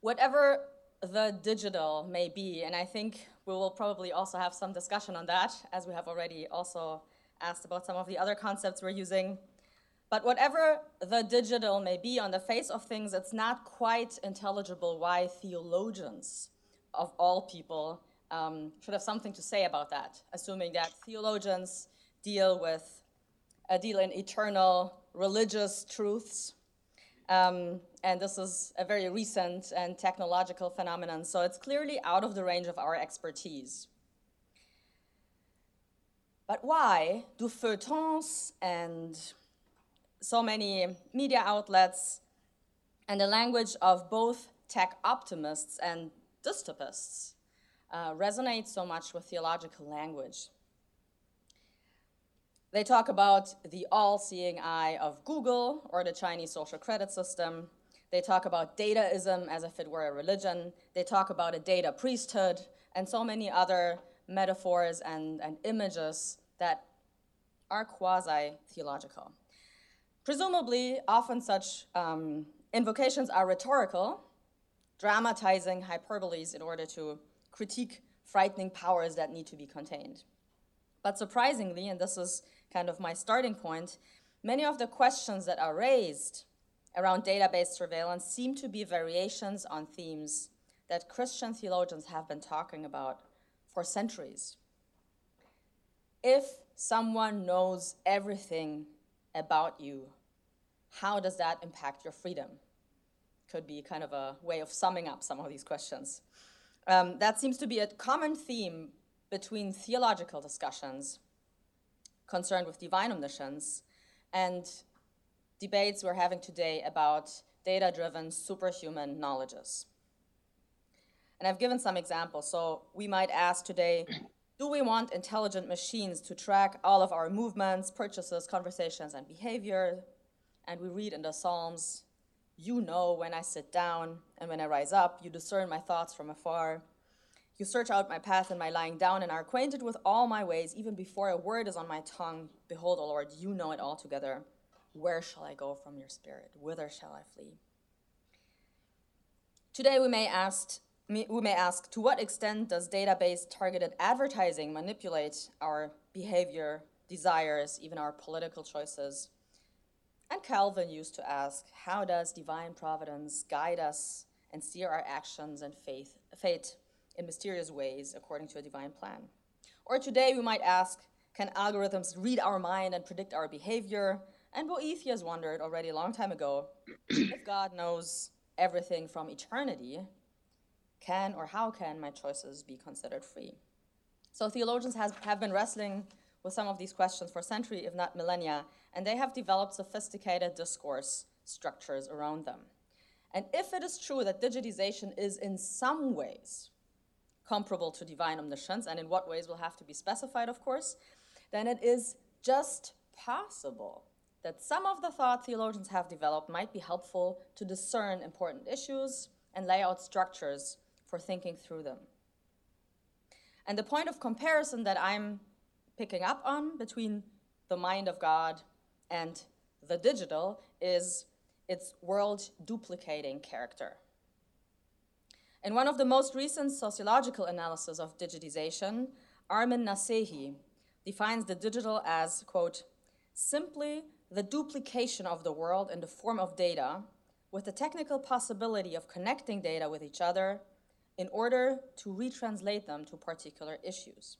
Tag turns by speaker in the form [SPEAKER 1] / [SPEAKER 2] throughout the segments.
[SPEAKER 1] Whatever the digital may be, and I think we will probably also have some discussion on that, as we have already also asked about some of the other concepts we're using. But whatever the digital may be on the face of things, it's not quite intelligible why theologians of all people um, should have something to say about that, assuming that theologians deal with a deal in eternal religious truths. Um, and this is a very recent and technological phenomenon, so it's clearly out of the range of our expertise. But why do feuilletons and so many media outlets and the language of both tech optimists and dystopists uh, resonate so much with theological language? They talk about the all seeing eye of Google or the Chinese social credit system. They talk about dataism as if it were a religion. They talk about a data priesthood and so many other metaphors and, and images that are quasi theological. Presumably, often such um, invocations are rhetorical, dramatizing hyperboles in order to critique frightening powers that need to be contained. But surprisingly, and this is kind of my starting point, many of the questions that are raised around database surveillance seem to be variations on themes that Christian theologians have been talking about for centuries. If someone knows everything about you, how does that impact your freedom? Could be kind of a way of summing up some of these questions. Um, that seems to be a common theme between theological discussions concerned with divine omniscience and debates we're having today about data driven superhuman knowledges. And I've given some examples. So we might ask today do we want intelligent machines to track all of our movements, purchases, conversations, and behavior? And we read in the Psalms, You know when I sit down and when I rise up, you discern my thoughts from afar. You search out my path and my lying down, and are acquainted with all my ways, even before a word is on my tongue. Behold, O Lord, you know it altogether. Where shall I go from your spirit? Whither shall I flee? Today we may ask we may ask to what extent does database targeted advertising manipulate our behavior, desires, even our political choices? And Calvin used to ask, how does divine providence guide us and steer our actions and faith, fate in mysterious ways according to a divine plan. Or today we might ask can algorithms read our mind and predict our behavior? And Boethius wondered already a long time ago if God knows everything from eternity, can or how can my choices be considered free? So theologians has, have been wrestling with some of these questions for centuries, if not millennia, and they have developed sophisticated discourse structures around them. And if it is true that digitization is in some ways comparable to divine omniscience, and in what ways will have to be specified, of course, then it is just possible that some of the thought theologians have developed might be helpful to discern important issues and lay out structures for thinking through them. And the point of comparison that I'm picking up on between the mind of God and the digital is its world duplicating character. In one of the most recent sociological analyses of digitization, Armin Nassehi defines the digital as, quote, simply the duplication of the world in the form of data with the technical possibility of connecting data with each other in order to retranslate them to particular issues.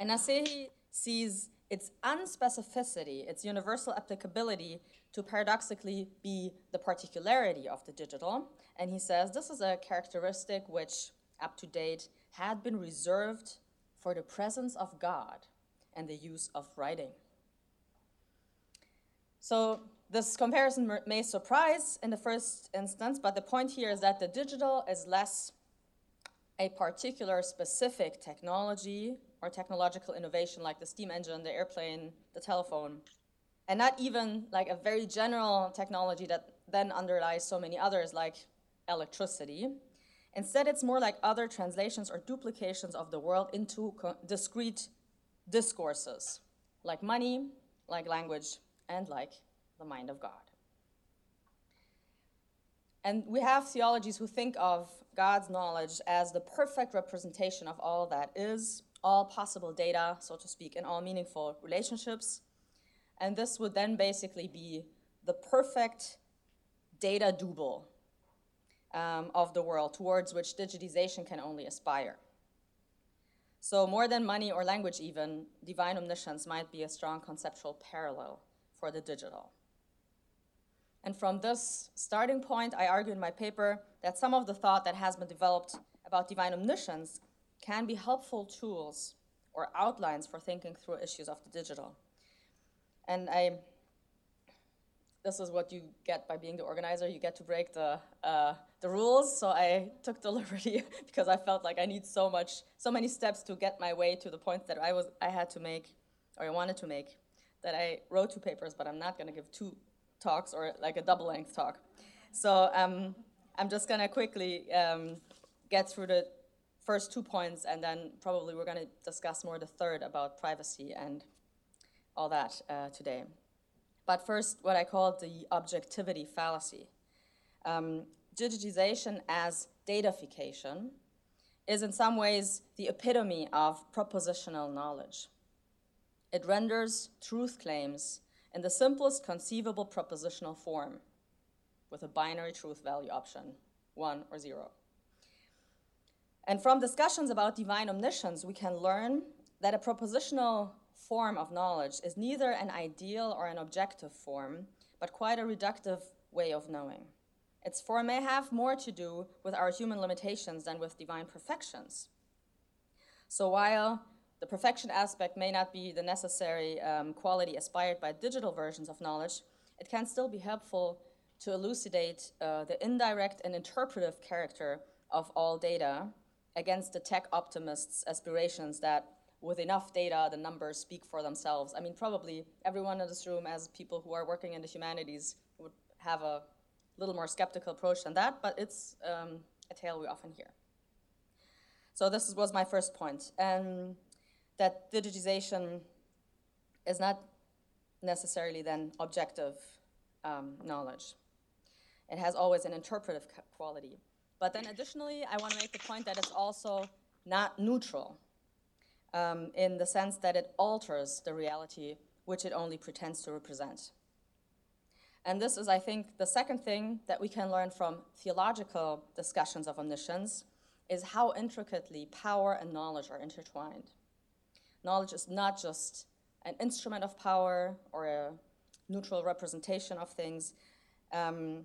[SPEAKER 1] And Nassehi sees its unspecificity, its universal applicability, to paradoxically be the particularity of the digital. And he says this is a characteristic which, up to date, had been reserved for the presence of God and the use of writing. So, this comparison may surprise in the first instance, but the point here is that the digital is less a particular specific technology or technological innovation like the steam engine, the airplane, the telephone, and not even like a very general technology that then underlies so many others like electricity. Instead, it's more like other translations or duplications of the world into discrete discourses, like money, like language, and like the mind of God. And we have theologies who think of God's knowledge as the perfect representation of all that is, all possible data, so to speak, in all meaningful relationships. And this would then basically be the perfect data double um, of the world towards which digitization can only aspire. So, more than money or language, even, divine omniscience might be a strong conceptual parallel for the digital. And from this starting point, I argue in my paper that some of the thought that has been developed about divine omniscience can be helpful tools or outlines for thinking through issues of the digital. And I, this is what you get by being the organizer. You get to break the, uh, the rules. So I took the liberty because I felt like I need so much, so many steps to get my way to the point that I was, I had to make, or I wanted to make, that I wrote two papers, but I'm not going to give two talks or like a double length talk. So um, I'm just going to quickly um, get through the first two points, and then probably we're going to discuss more the third about privacy and all that uh, today. But first, what I call the objectivity fallacy. Um, digitization as datafication is in some ways the epitome of propositional knowledge. It renders truth claims in the simplest conceivable propositional form with a binary truth value option, one or zero. And from discussions about divine omniscience, we can learn that a propositional form of knowledge is neither an ideal or an objective form, but quite a reductive way of knowing. Its form may have more to do with our human limitations than with divine perfections. So while the perfection aspect may not be the necessary um, quality aspired by digital versions of knowledge, it can still be helpful to elucidate uh, the indirect and interpretive character of all data against the tech optimists' aspirations that with enough data, the numbers speak for themselves. I mean, probably everyone in this room, as people who are working in the humanities, would have a little more skeptical approach than that, but it's um, a tale we often hear. So this was my first point. And that digitization is not necessarily then objective um, knowledge. It has always an interpretive quality. But then additionally, I want to make the point that it's also not neutral um, in the sense that it alters the reality which it only pretends to represent. And this is, I think, the second thing that we can learn from theological discussions of omniscience is how intricately power and knowledge are intertwined. Knowledge is not just an instrument of power or a neutral representation of things um,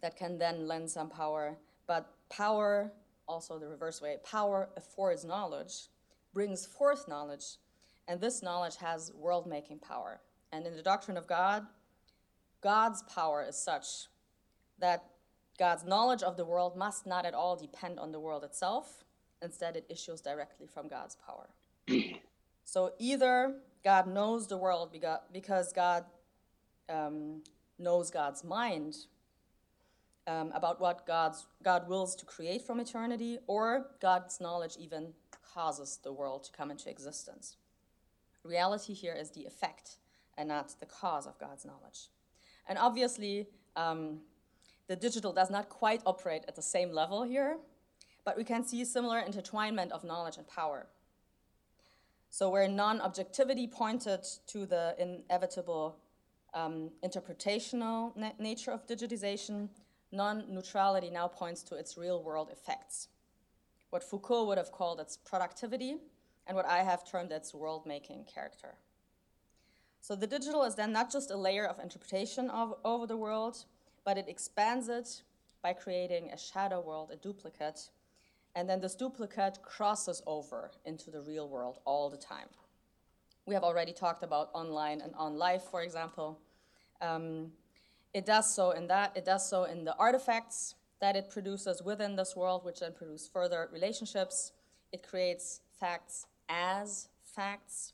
[SPEAKER 1] that can then lend some power, but power, also the reverse way, power affords knowledge, brings forth knowledge, and this knowledge has world making power. And in the doctrine of God, God's power is such that God's knowledge of the world must not at all depend on the world itself. Instead, it issues directly from God's power. So either God knows the world because God um, knows God's mind um, about what God's, God wills to create from eternity, or God's knowledge even causes the world to come into existence. Reality here is the effect and not the cause of God's knowledge. And obviously, um, the digital does not quite operate at the same level here, but we can see similar intertwinement of knowledge and power. So where non-objectivity pointed to the inevitable um, interpretational na nature of digitization, non-neutrality now points to its real-world effects. What Foucault would have called its productivity, and what I have termed its world-making character. So the digital is then not just a layer of interpretation of, over the world, but it expands it by creating a shadow world, a duplicate, and then this duplicate crosses over into the real world all the time. We have already talked about online and on life, for example. Um, it does so in that, it does so in the artifacts that it produces within this world, which then produce further relationships. It creates facts as facts,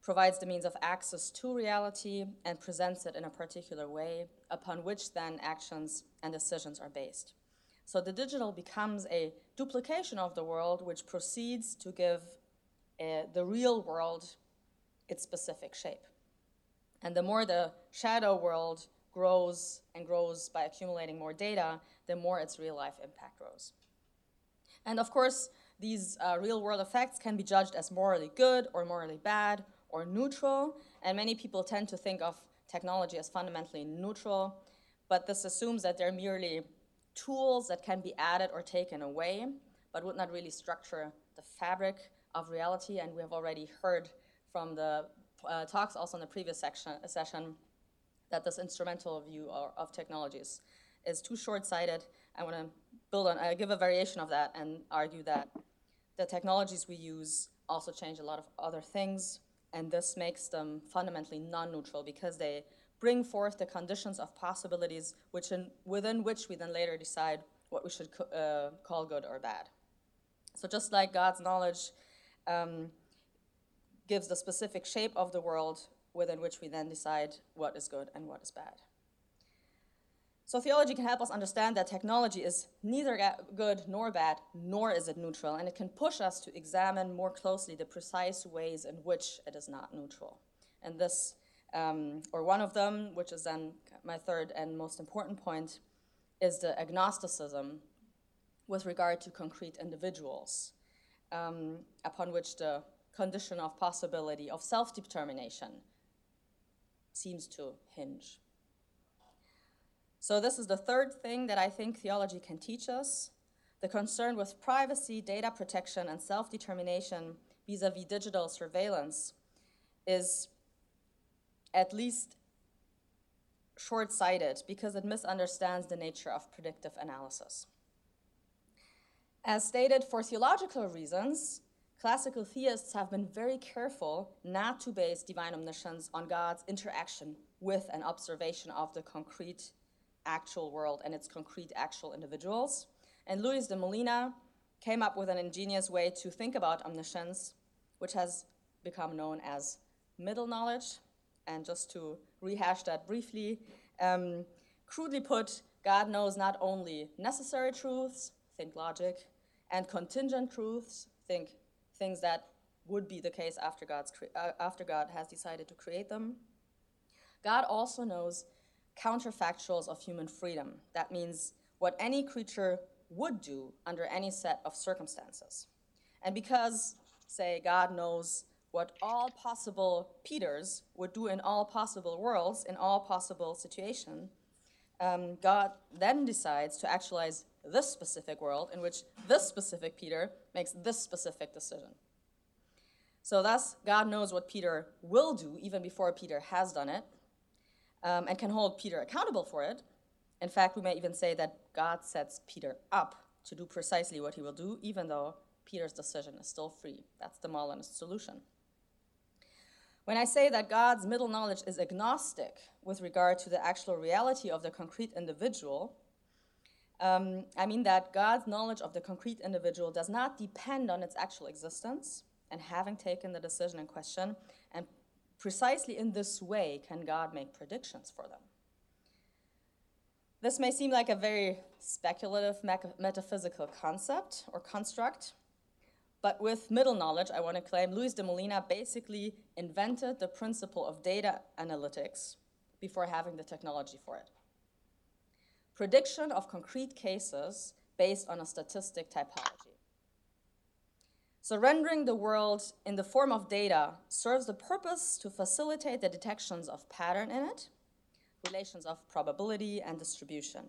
[SPEAKER 1] provides the means of access to reality, and presents it in a particular way, upon which then actions and decisions are based. So the digital becomes a duplication of the world which proceeds to give uh, the real world its specific shape. And the more the shadow world grows and grows by accumulating more data, the more its real life impact grows. And of course, these uh, real world effects can be judged as morally good or morally bad or neutral, and many people tend to think of technology as fundamentally neutral, but this assumes that they're merely tools that can be added or taken away, but would not really structure the fabric of reality. And we have already heard from the uh, talks also in the previous section, session that this instrumental view of, technologies is too short-sighted. I want to build on, I give a variation of that and argue that the technologies we use also change a lot of other things, and this makes them fundamentally non-neutral because they bring forth the conditions of possibilities which in, within which we then later decide what we should uh, call good or bad. So just like God's knowledge um, gives the specific shape of the world within which we then decide what is good and what is bad. So theology can help us understand that technology is neither good nor bad, nor is it neutral, and it can push us to examine more closely the precise ways in which it is not neutral. And this, um, or one of them, which is then my third and most important point, is the agnosticism with regard to concrete individuals, um, upon which the condition of possibility of self determination seems to hinge. So, this is the third thing that I think theology can teach us the concern with privacy, data protection, and self determination vis a vis digital surveillance is at least short sighted because it misunderstands the nature of predictive analysis. As stated, for theological reasons, classical theists have been very careful not to base divine omniscience on God's interaction with an observation of the concrete actual world and its concrete actual individuals. And Luis de Molina came up with an ingenious way to think about omniscience, which has become known as middle knowledge. And just to rehash that briefly, um, crudely put, God knows not only necessary truths, think logic, and contingent truths, think things that would be the case after, God's uh, after God has decided to create them. God also knows counterfactuals of human freedom. That means what any creature would do under any set of circumstances. And because, say, God knows what all possible Peters would do in all possible worlds, in all possible situations, um, God then decides to actualize this specific world in which this specific Peter makes this specific decision. So, thus, God knows what Peter will do even before Peter has done it, um, and can hold Peter accountable for it. In fact, we may even say that God sets Peter up to do precisely what he will do, even though Peter's decision is still free. That's the Molinist solution. When I say that God's middle knowledge is agnostic with regard to the actual reality of the concrete individual, um, I mean that God's knowledge of the concrete individual does not depend on its actual existence and having taken the decision in question, and Precisely in this way can God make predictions for them. This may seem like a very speculative metaphysical concept or construct, but with middle knowledge, I want to claim Luis de Molina basically invented the principle of data analytics before having the technology for it. Prediction of concrete cases based on a statistic typology. So rendering the world in the form of data serves the purpose to facilitate the detections of pattern in it, relations of probability and distribution.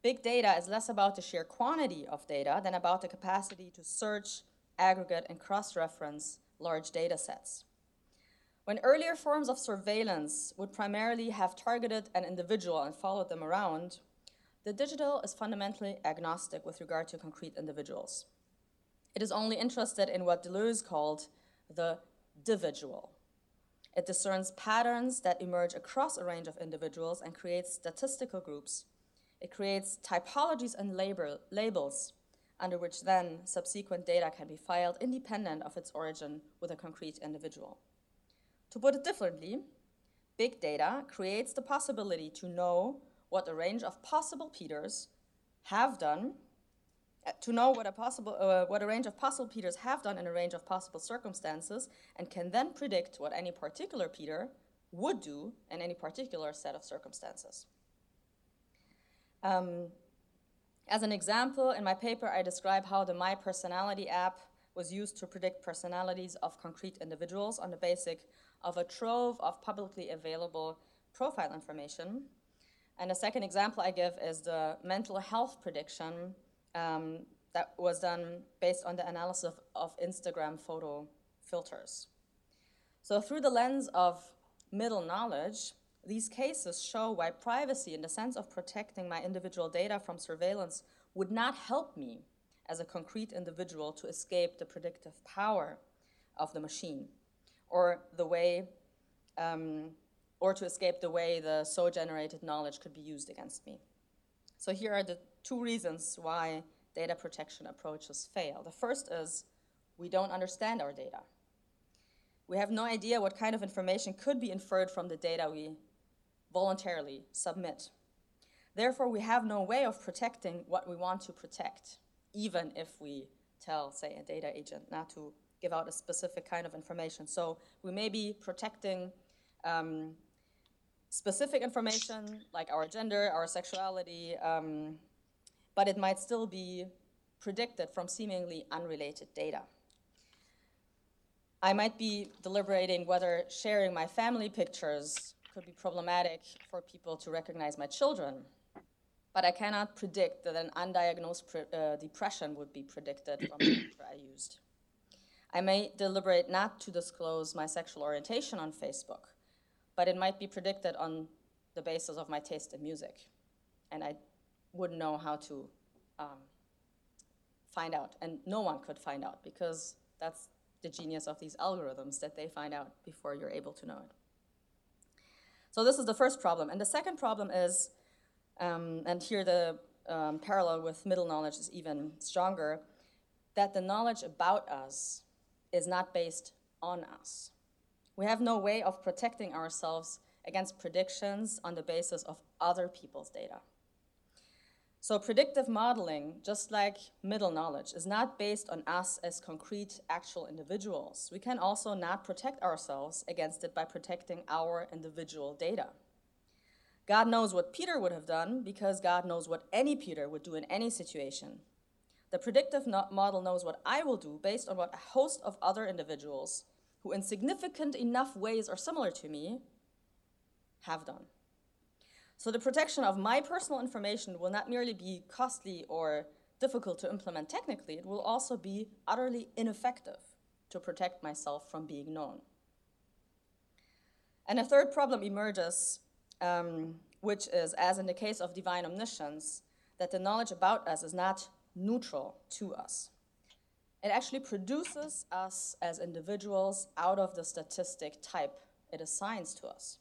[SPEAKER 1] Big data is less about the sheer quantity of data than about the capacity to search, aggregate, and cross-reference large data sets. When earlier forms of surveillance would primarily have targeted an individual and followed them around, the digital is fundamentally agnostic with regard to concrete individuals. It is only interested in what Deleuze called the individual. It discerns patterns that emerge across a range of individuals and creates statistical groups. It creates typologies and label, labels under which then subsequent data can be filed independent of its origin with a concrete individual. To put it differently, big data creates the possibility to know what a range of possible Peters have done uh, to know what a possible uh, what a range of possible Peters have done in a range of possible circumstances, and can then predict what any particular Peter would do in any particular set of circumstances. Um, as an example, in my paper, I describe how the My Personality app was used to predict personalities of concrete individuals on the basis of a trove of publicly available profile information. And the second example I give is the mental health prediction um, that was done based on the analysis of, of Instagram photo filters. So, through the lens of middle knowledge, these cases show why privacy, in the sense of protecting my individual data from surveillance, would not help me as a concrete individual to escape the predictive power of the machine or the way um, or to escape the way the so generated knowledge could be used against me. So here are the two reasons why data protection approaches fail. The first is we don't understand our data. We have no idea what kind of information could be inferred from the data we voluntarily submit. Therefore, we have no way of protecting what we want to protect, even if we tell, say, a data agent not to give out a specific kind of information. So we may be protecting um, specific information like our gender, our sexuality, um, but it might still be predicted from seemingly unrelated data. I might be deliberating whether sharing my family pictures could be problematic for people to recognize my children, but I cannot predict that an undiagnosed uh, depression would be predicted from the picture I used. I may deliberate not to disclose my sexual orientation on Facebook, but it might be predicted on the basis of my taste in music, and I wouldn't know how to um, find out, and no one could find out because that's the genius of these algorithms that they find out before you're able to know it. So this is the first problem. And the second problem is, um, and here the um, parallel with middle knowledge is even stronger, that the knowledge about us is not based on us. We have no way of protecting ourselves against predictions on the basis of other people's data. So predictive modeling, just like middle knowledge, is not based on us as concrete, actual individuals. We can also not protect ourselves against it by protecting our individual data. God knows what Peter would have done because God knows what any Peter would do in any situation. The predictive model knows what I will do based on what a host of other individuals, who in significant enough ways are similar to me, have done. So the protection of my personal information will not merely be costly or difficult to implement technically, it will also be utterly ineffective to protect myself from being known. And a third problem emerges, um, which is, as in the case of divine omniscience, that the knowledge about us is not neutral to us. It actually produces us as individuals out of the statistic type it assigns to us.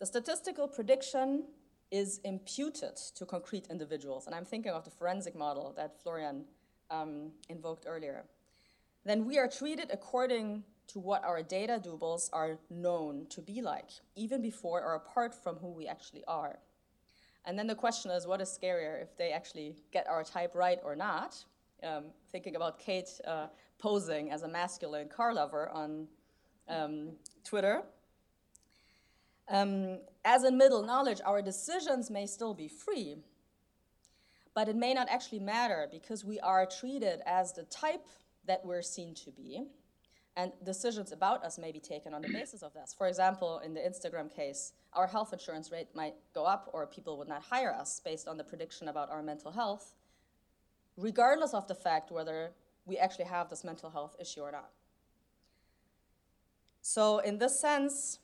[SPEAKER 1] The statistical prediction is imputed to concrete individuals, and I'm thinking of the forensic model that Florian um, invoked earlier. Then we are treated according to what our data doubles are known to be like, even before or apart from who we actually are. And then the question is, what is scarier, if they actually get our type right or not? Um, thinking about Kate uh, posing as a masculine car lover on um, Twitter, um, as in middle knowledge, our decisions may still be free, but it may not actually matter because we are treated as the type that we're seen to be, and decisions about us may be taken on the basis of this. For example, in the Instagram case, our health insurance rate might go up, or people would not hire us based on the prediction about our mental health, regardless of the fact whether we actually have this mental health issue or not. So, in this sense,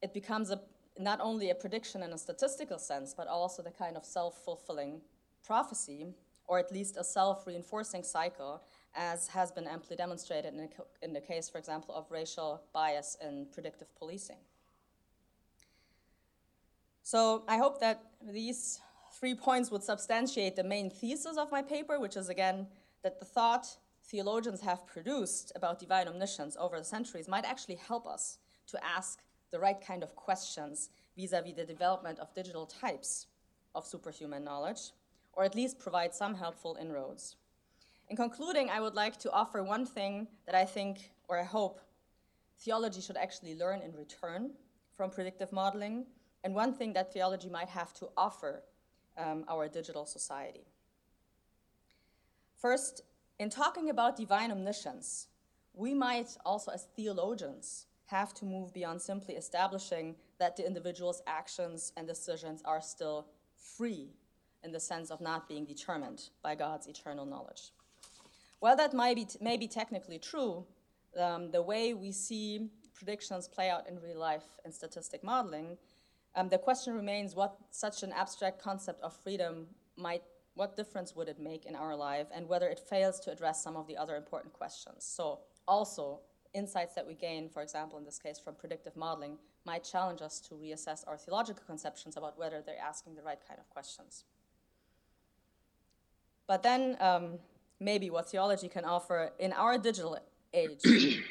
[SPEAKER 1] it becomes a, not only a prediction in a statistical sense, but also the kind of self fulfilling prophecy, or at least a self reinforcing cycle, as has been amply demonstrated in, in the case, for example, of racial bias in predictive policing. So I hope that these three points would substantiate the main thesis of my paper, which is again that the thought theologians have produced about divine omniscience over the centuries might actually help us to ask the right kind of questions vis-a-vis the development of digital types of superhuman knowledge, or at least provide some helpful inroads. In concluding, I would like to offer one thing that I think, or I hope, theology should actually learn in return from predictive modeling, and one thing that theology might have to offer um, our digital society. First, in talking about divine omniscience, we might also, as theologians, have to move beyond simply establishing that the individual's actions and decisions are still free in the sense of not being determined by God's eternal knowledge. While that might be, may be technically true, um, the way we see predictions play out in real life in statistic modeling, um, the question remains what such an abstract concept of freedom might, what difference would it make in our life, and whether it fails to address some of the other important questions. So, also, insights that we gain, for example, in this case from predictive modeling, might challenge us to reassess our theological conceptions about whether they're asking the right kind of questions. But then, um, maybe what theology can offer in our digital age,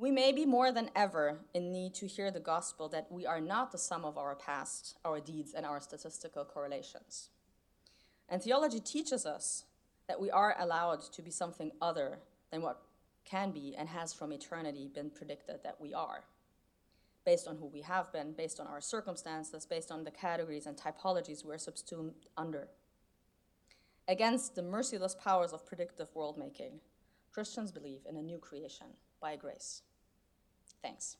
[SPEAKER 1] we may be more than ever in need to hear the gospel that we are not the sum of our past, our deeds, and our statistical correlations. And theology teaches us that we are allowed to be something other than what can be and has from eternity been predicted that we are, based on who we have been, based on our circumstances, based on the categories and typologies we're subsumed under. Against the merciless powers of predictive world making, Christians believe in a new creation by grace. Thanks.